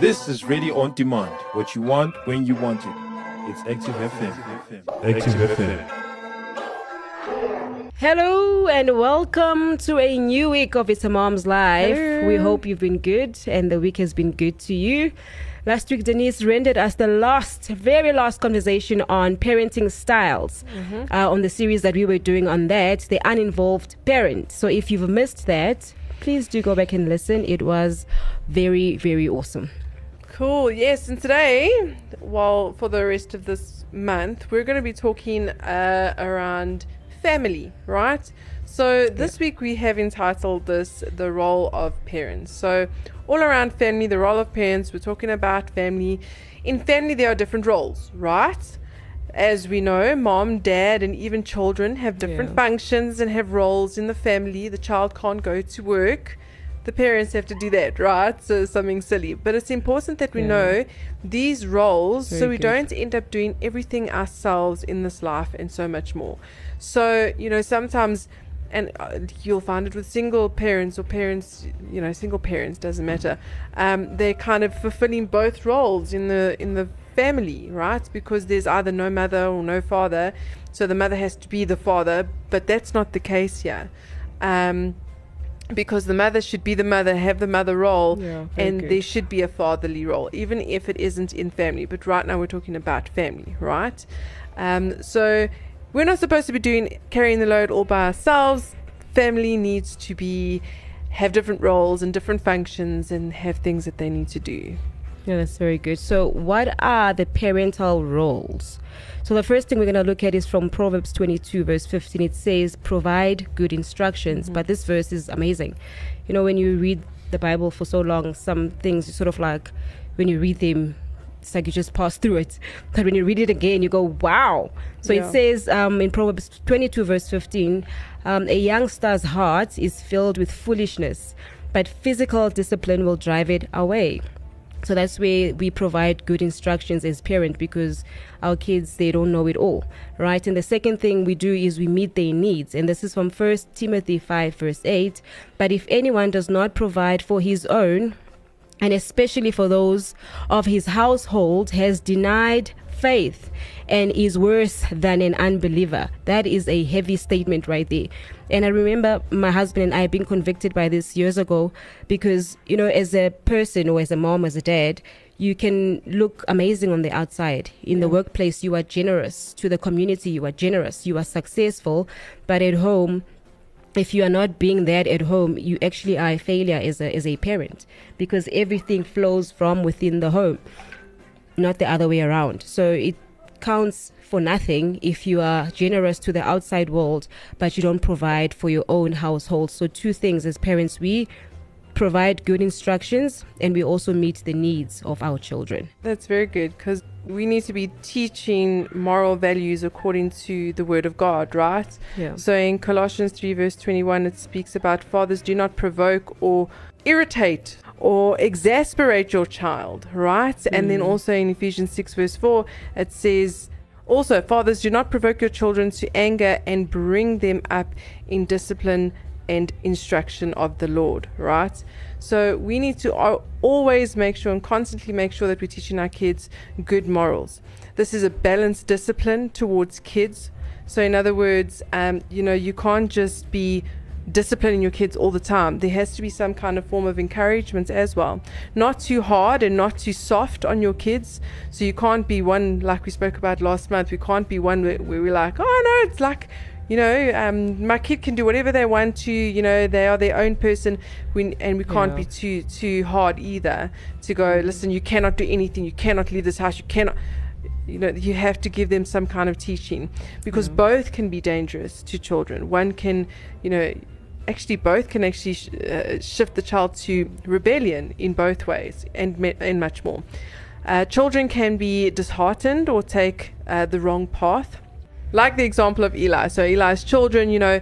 This is Radio On Demand. What you want when you want it. It's Active FM. Active FM. Hello and welcome to a new week of It's a Mom's Life. Hello. We hope you've been good and the week has been good to you. Last week, Denise rendered us the last, very last conversation on parenting styles uh, on the series that we were doing on that, the uninvolved parent. So if you've missed that, please do go back and listen. It was very, very awesome. Cool. Yes, and today, well, for the rest of this month, we're going to be talking uh, around family, right? So this week we have entitled this "The Role of Parents." So all around family, the role of parents. We're talking about family. In family, there are different roles, right? As we know, mom, dad, and even children have different Yeah. functions and have roles in the family. The child can't go to work the parents have to do that, right? So something silly. But it's important that we Yeah. know these roles so we good. don't end up doing everything ourselves in this life and so much more. So, you know, sometimes and uh, you'll find it with single parents or parents, you know, single parents doesn't matter. Um, they're kind of fulfilling both roles in the in the family, right? Because there's either no mother or no father, so the mother has to be the father. But that's not the case here. Um, because the mother should be the mother, have the mother role, Yeah, and good. there should be a fatherly role, even if it isn't in family. But right now we're talking about family, right? Um, so we're not supposed to be doing carrying the load all by ourselves. Family needs to be have different roles and different functions and have things that they need to do. Yeah, that's very good. So, what are the parental roles? So, the first thing we're going to look at is from Proverbs 22, verse 15. It says, Provide good instructions. But this verse is amazing. You know, when you read the Bible for so long, some things you sort of like, when you read them, it's like you just pass through it. But when you read it again, you go, wow. So Yeah. it says um, in Proverbs 22, verse 15, um, a youngster's heart is filled with foolishness, but physical discipline will drive it away. So that's where we provide good instructions as parent because our kids they don't know it all, right? And the second thing we do is we meet their needs, and this is from First Timothy five verse eight. But if anyone does not provide for his own, and especially for those of his household, has denied faith and is worse than an unbeliever. That is a heavy statement right there. And I remember my husband and I being convicted by this years ago because, you know, as a person or as a mom, as a dad, you can look amazing on the outside. In the workplace, you are generous. To the community, you are generous. You are successful. But at home, if you are not being that at home, you actually are a failure as a as a parent because everything flows from within the home, not the other way around. So it counts for nothing if you are generous to the outside world, but you don't provide for your own household. So two things as parents, we provide good instructions and we also meet the needs of our children. That's very good because we need to be teaching moral values according to the Word of God, right? Yeah. So in Colossians 3, verse 21, it speaks about fathers do not provoke or irritate or exasperate your child, right? And then also in Ephesians 6, verse 4, it says, also, fathers, do not provoke your children to anger and bring them up in discipline and instruction of the Lord, right? So we need to always make sure and constantly make sure that we're teaching our kids good morals. This is a balanced discipline towards kids. So, in other words, um, you know, you can't just be disciplining your kids all the time. There has to be some kind of form of encouragement as well. Not too hard and not too soft on your kids. So you can't be one like we spoke about last month. We can't be one where, where we're like, oh no, it's like you know, um, my kid can do whatever they want to. You know, they are their own person, we, and we can't Yeah. be too too hard either. To go, listen, you cannot do anything. You cannot leave this house. You cannot. You know, you have to give them some kind of teaching because both can be dangerous to children. One can, you know, actually both can actually sh- uh, shift the child to rebellion in both ways and me- and much more. Uh, children can be disheartened or take uh, the wrong path like the example of Eli. So Eli's children, you know,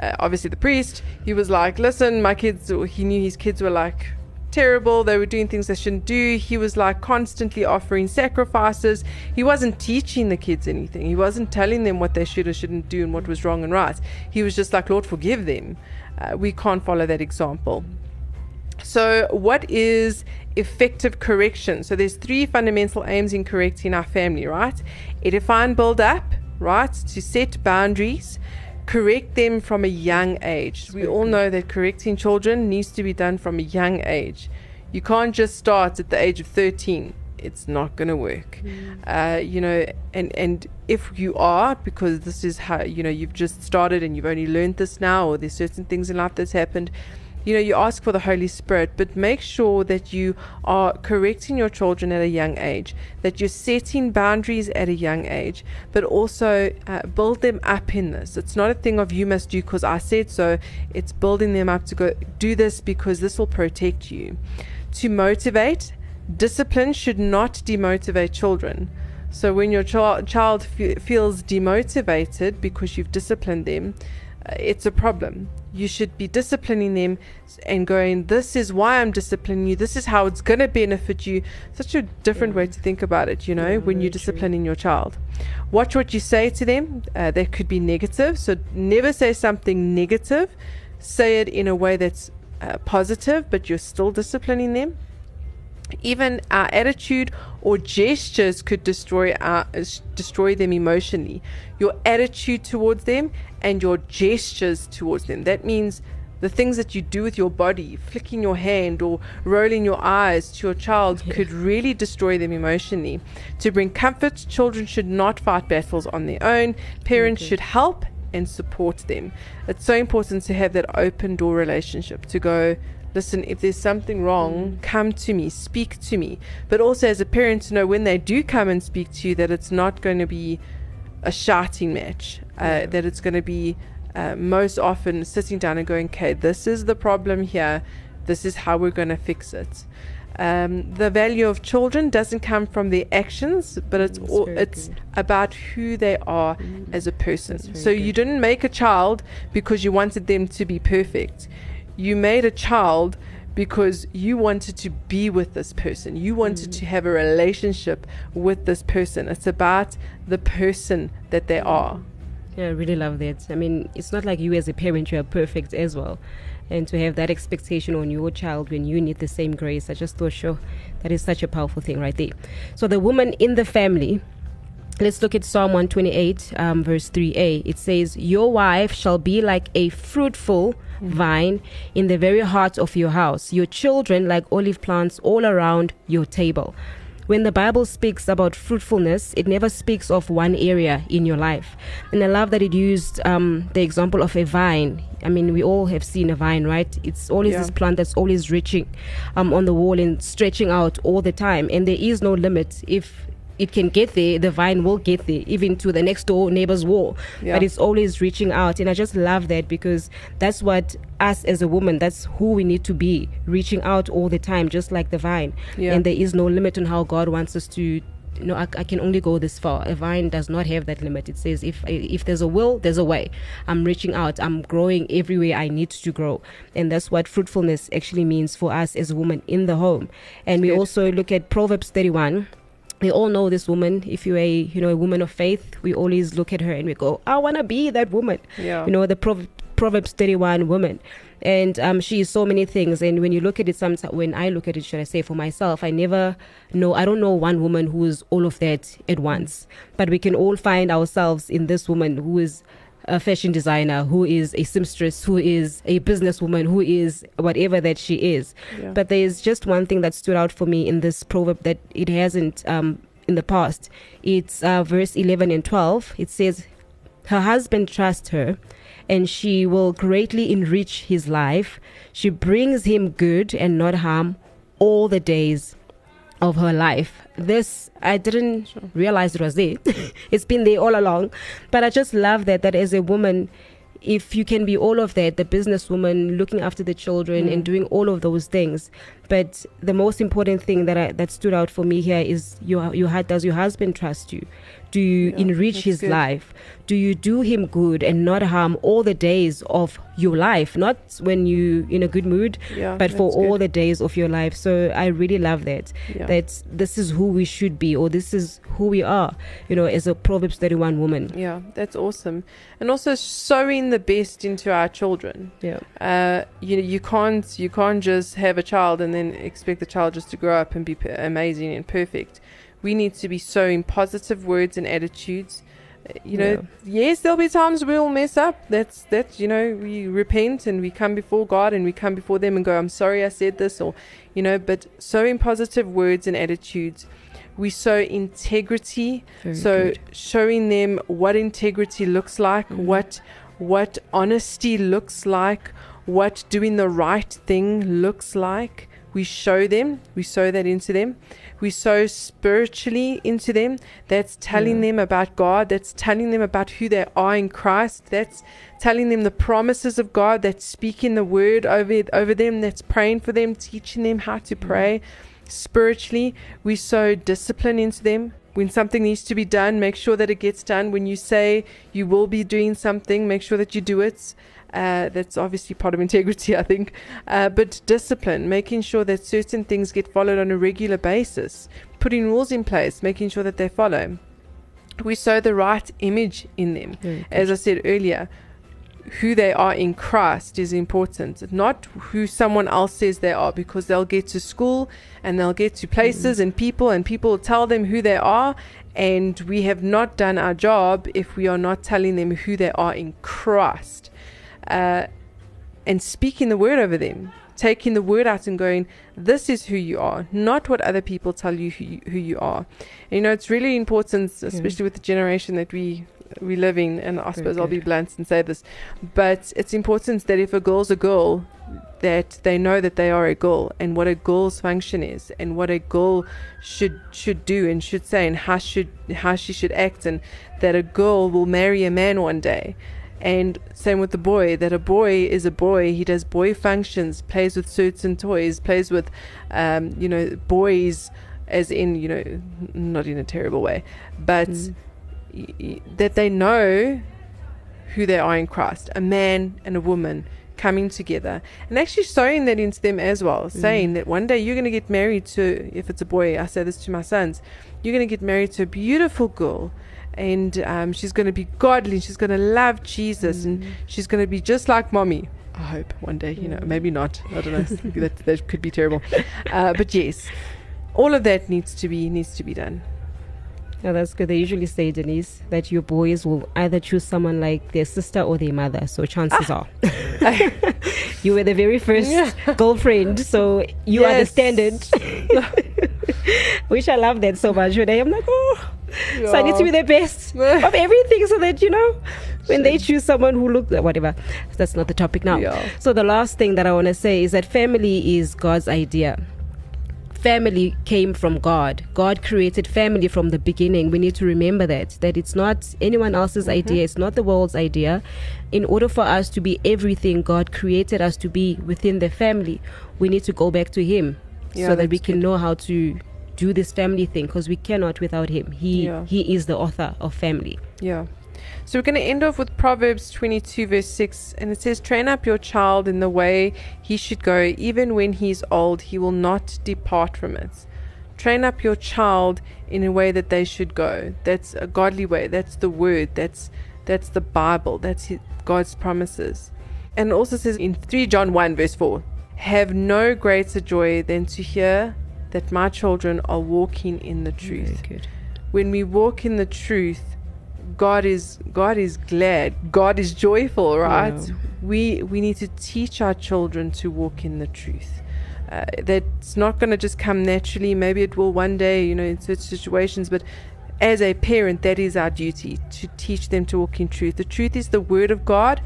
uh, obviously the priest, he was like, listen, my kids, or he knew his kids were like terrible. They were doing things they shouldn't do. He was like constantly offering sacrifices. He wasn't teaching the kids anything. He wasn't telling them what they should or shouldn't do and what was wrong and right. He was just like, Lord, forgive them. Uh, we can't follow that example. So, what is effective correction? So, there's three fundamental aims in correcting our family, right? Edify and build up, right? To set boundaries, correct them from a young age. We all know that correcting children needs to be done from a young age. You can't just start at the age of 13 it's not going to work. Mm. Uh, you know, and and if you are, because this is how you know you've just started and you've only learned this now, or there's certain things in life that's happened. You know, you ask for the Holy Spirit, but make sure that you are correcting your children at a young age, that you're setting boundaries at a young age, but also uh, build them up in this. It's not a thing of you must do because I said so. It's building them up to go do this because this will protect you. To motivate discipline should not demotivate children. So when your ch- child feels demotivated because you've disciplined them, uh, it's a problem. You should be disciplining them and going, This is why I'm disciplining you. This is how it's going to benefit you. Such a different yeah. way to think about it, you know, yeah, when you're disciplining true. your child. Watch what you say to them. Uh, that could be negative. So never say something negative. Say it in a way that's uh, positive, but you're still disciplining them. Even our attitude or gestures could destroy uh, our, destroy them emotionally. Your attitude towards them and your gestures towards them. That means the things that you do with your body, flicking your hand or rolling your eyes to your child, yeah. could really destroy them emotionally. To bring comfort, children should not fight battles on their own. Parents okay. should help and support them. It's so important to have that open door relationship to go, listen, if there's something wrong, mm. come to me, speak to me. But also as a parent to know when they do come and speak to you that it's not going to be a shouting match, uh, yeah. that it's going to be uh, most often sitting down and going, okay, this is the problem here, this is how we're going to fix it. Um, the value of children doesn't come from their actions, but it's all, it's good. about who they are mm. as a person. So good. you didn't make a child because you wanted them to be perfect you made a child because you wanted to be with this person. You wanted mm. to have a relationship with this person. It's about the person that they are. Yeah, I really love that. I mean, it's not like you as a parent, you are perfect as well. And to have that expectation on your child when you need the same grace, I just thought, sure, that is such a powerful thing right there. So the woman in the family, let's look at Psalm 128, um, verse 3a. It says, Your wife shall be like a fruitful vine in the very heart of your house, your children like olive plants all around your table. When the Bible speaks about fruitfulness, it never speaks of one area in your life. And I love that it used um, the example of a vine. I mean, we all have seen a vine, right? It's always yeah. this plant that's always reaching um, on the wall and stretching out all the time. And there is no limit if it can get there, the vine will get there, even to the next door neighbor's wall. Yeah. But it's always reaching out. And I just love that because that's what us as a woman, that's who we need to be, reaching out all the time, just like the vine. Yeah. And there is no limit on how God wants us to you know, I, I, can only go this far. A vine does not have that limit. It says if if there's a will, there's a way. I'm reaching out. I'm growing everywhere I need to grow, and that's what fruitfulness actually means for us as a woman in the home. And we Good. also look at Proverbs 31 we all know this woman. If you're a you know a woman of faith, we always look at her and we go, I want to be that woman. Yeah. You know the Prov- Proverbs 31 woman, and um, she is so many things. And when you look at it, sometimes when I look at it, should I say for myself, I never know. I don't know one woman who is all of that at once. But we can all find ourselves in this woman who is a fashion designer, who is a seamstress, who is a businesswoman, who is whatever that she is. Yeah. But there's just one thing that stood out for me in this proverb that it hasn't um, in the past. It's uh, verse 11 and 12. It says, Her husband trusts her, and she will greatly enrich his life. She brings him good and not harm all the days of her life. This I didn't sure. realize it was there. it's been there all along, but I just love that that as a woman, if you can be all of that, the businesswoman looking after the children mm. and doing all of those things, But the most important thing that I, that stood out for me here is your your does your husband trust you? Do you Yeah, enrich his good. life? Do you do him good and not harm all the days of your life? Not when you in a good mood, Yeah, but for all good. the days of your life. So I really love that. Yeah. That this is who we should be, or this is who we are. You know, as a Proverbs thirty-one woman. Yeah, that's awesome. And also sowing the best into our children. Yeah. Uh, you know, you can't you can't just have a child and then expect the child just to grow up and be amazing and perfect. We need to be sowing positive words and attitudes. Uh, You know, yes, there'll be times we'll mess up. That's that. You know, we repent and we come before God and we come before them and go, "I'm sorry, I said this," or you know. But sowing positive words and attitudes, we sow integrity Very so good. showing them what integrity looks like Mhm. what what honesty looks like what doing the right thing looks like we show them we sow that into them. We sow spiritually into them. That's telling Yeah. them about god. That's telling them about who they are in christ. That's telling them the promises of god that's speaking the word over over them that's praying for them teaching them how to mm. pray. Spiritually we sow discipline into them. When something needs to be done make sure that it gets done. When you say you will be doing something make sure that you do it uh, that's obviously part of integrity i think. Uh, but discipline making sure that certain things get followed on a regular basis. Putting rules in place making sure that they follow. We sow the right image in them. As I said earlier, who they are in Christ is important, not who someone else says they are, because they'll get to school and they'll get to places and people, and people will tell them who they are. And we have not done our job if we are not telling them who they are in Christ uh, and speaking the word over them, taking the word out and going, This is who you are, not what other people tell you who you, who you are. And, you know, it's really important, especially with the generation that we we live in, and I suppose I'll be blunt and say this, but it's important that if a girl's a girl, that they know that they are a girl and what a girl's function is and what a girl should should do and should say and how should how she should act and that a girl will marry a man one day and same with the boy that a boy is a boy he does boy functions plays with suits and toys plays with um, you know boys as in you know not in a terrible way but Mm. y- y- that they know who they are in Christ, a man and a woman coming together and actually sowing that into them as well, saying that one day you're going to get married to, if it's a boy, I say this to my sons, you're going to get married to a beautiful girl. And um, she's going to be godly. She's going to love Jesus, and she's going to be just like mommy. I hope one day, you know, maybe not. I don't know. that that could be terrible, uh, but yes, all of that needs to be needs to be done. Yeah, that's good. They usually say, Denise, that your boys will either choose someone like their sister or their mother. So chances are, you were the very first Yeah. girlfriend, so you are the standard. Which I love that so much. When I am like, oh, so I need to be the best of everything, so that you know, when they choose someone who looks whatever. That's not the topic now. Yeah. So the last thing that I want to say is that family is God's idea family came from God. God created family from the beginning. We need to remember that that it's not anyone else's Mm-hmm. idea, it's not the world's idea. In order for us to be everything God created us to be within the family, we need to go back to him Yeah, so that we can good. know how to do this family thing because we cannot without him. He Yeah. he is the author of family. Yeah. So we're going to end off with Proverbs 22, verse 6. And it says, Train up your child in the way he should go. Even when he's old, he will not depart from it. Train up your child in a way that they should go. That's a godly way. That's the word. That's that's the Bible. That's his, God's promises. And it also says in 3 John 1, verse 4 Have no greater joy than to hear that my children are walking in the truth. when we walk in the truth god is god is glad. God is joyful right? We we need to teach our children to walk in the truth. Uh, that's not going to just come naturally. Maybe it will one day you know in certain situations but as a parent that is our duty to teach them to walk in truth. The truth is the word of god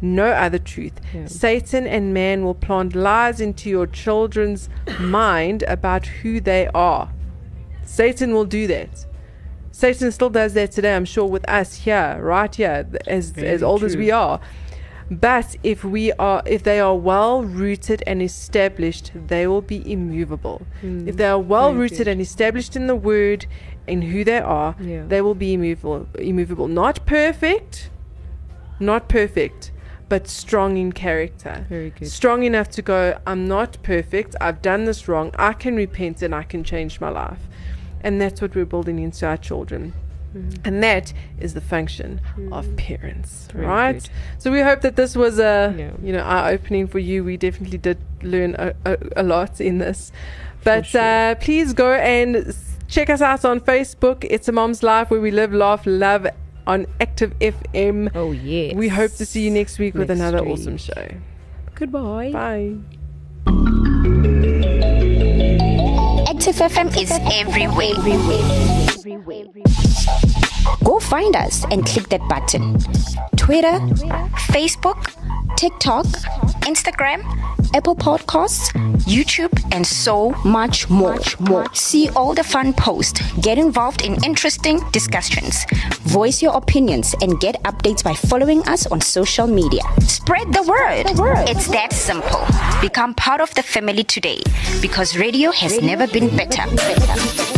no other truth Yeah. satan and man will plant lies into your children's mind about who they are satan will do that Satan still does that today, I'm sure, with us here, right here, as Very as old as we are. But if we are, if they are well rooted and established, they will be immovable. Hmm. If they are well Very rooted good. and established in the word and who they are, Yeah. they will be immovable. Immovable, not perfect, not perfect, but strong in character. Very good. Strong enough to go, I'm not perfect. I've done this wrong. I can repent and I can change my life. And that's what we're building into our children. And that is the function of parents, Very right? good. So we hope that this was a Yeah. you know eye opening for you. We definitely did learn a, a, a lot in this. But sure. uh, please go and check us out on Facebook. It's a mom's life where we live, laugh, love on Active FM. Oh yes. We hope to see you next week with another week. awesome show. Goodbye. Bye. Active FM is everywhere. everywhere. everywhere. Go find us and click that button. Twitter, Facebook, TikTok, Instagram, Apple Podcasts, YouTube, and so much more. more. See all the fun posts. Get involved in interesting discussions. Voice your opinions and get updates by following us on social media. Spread the word. The word. It's that simple. Become part of the family today because radio has never been better.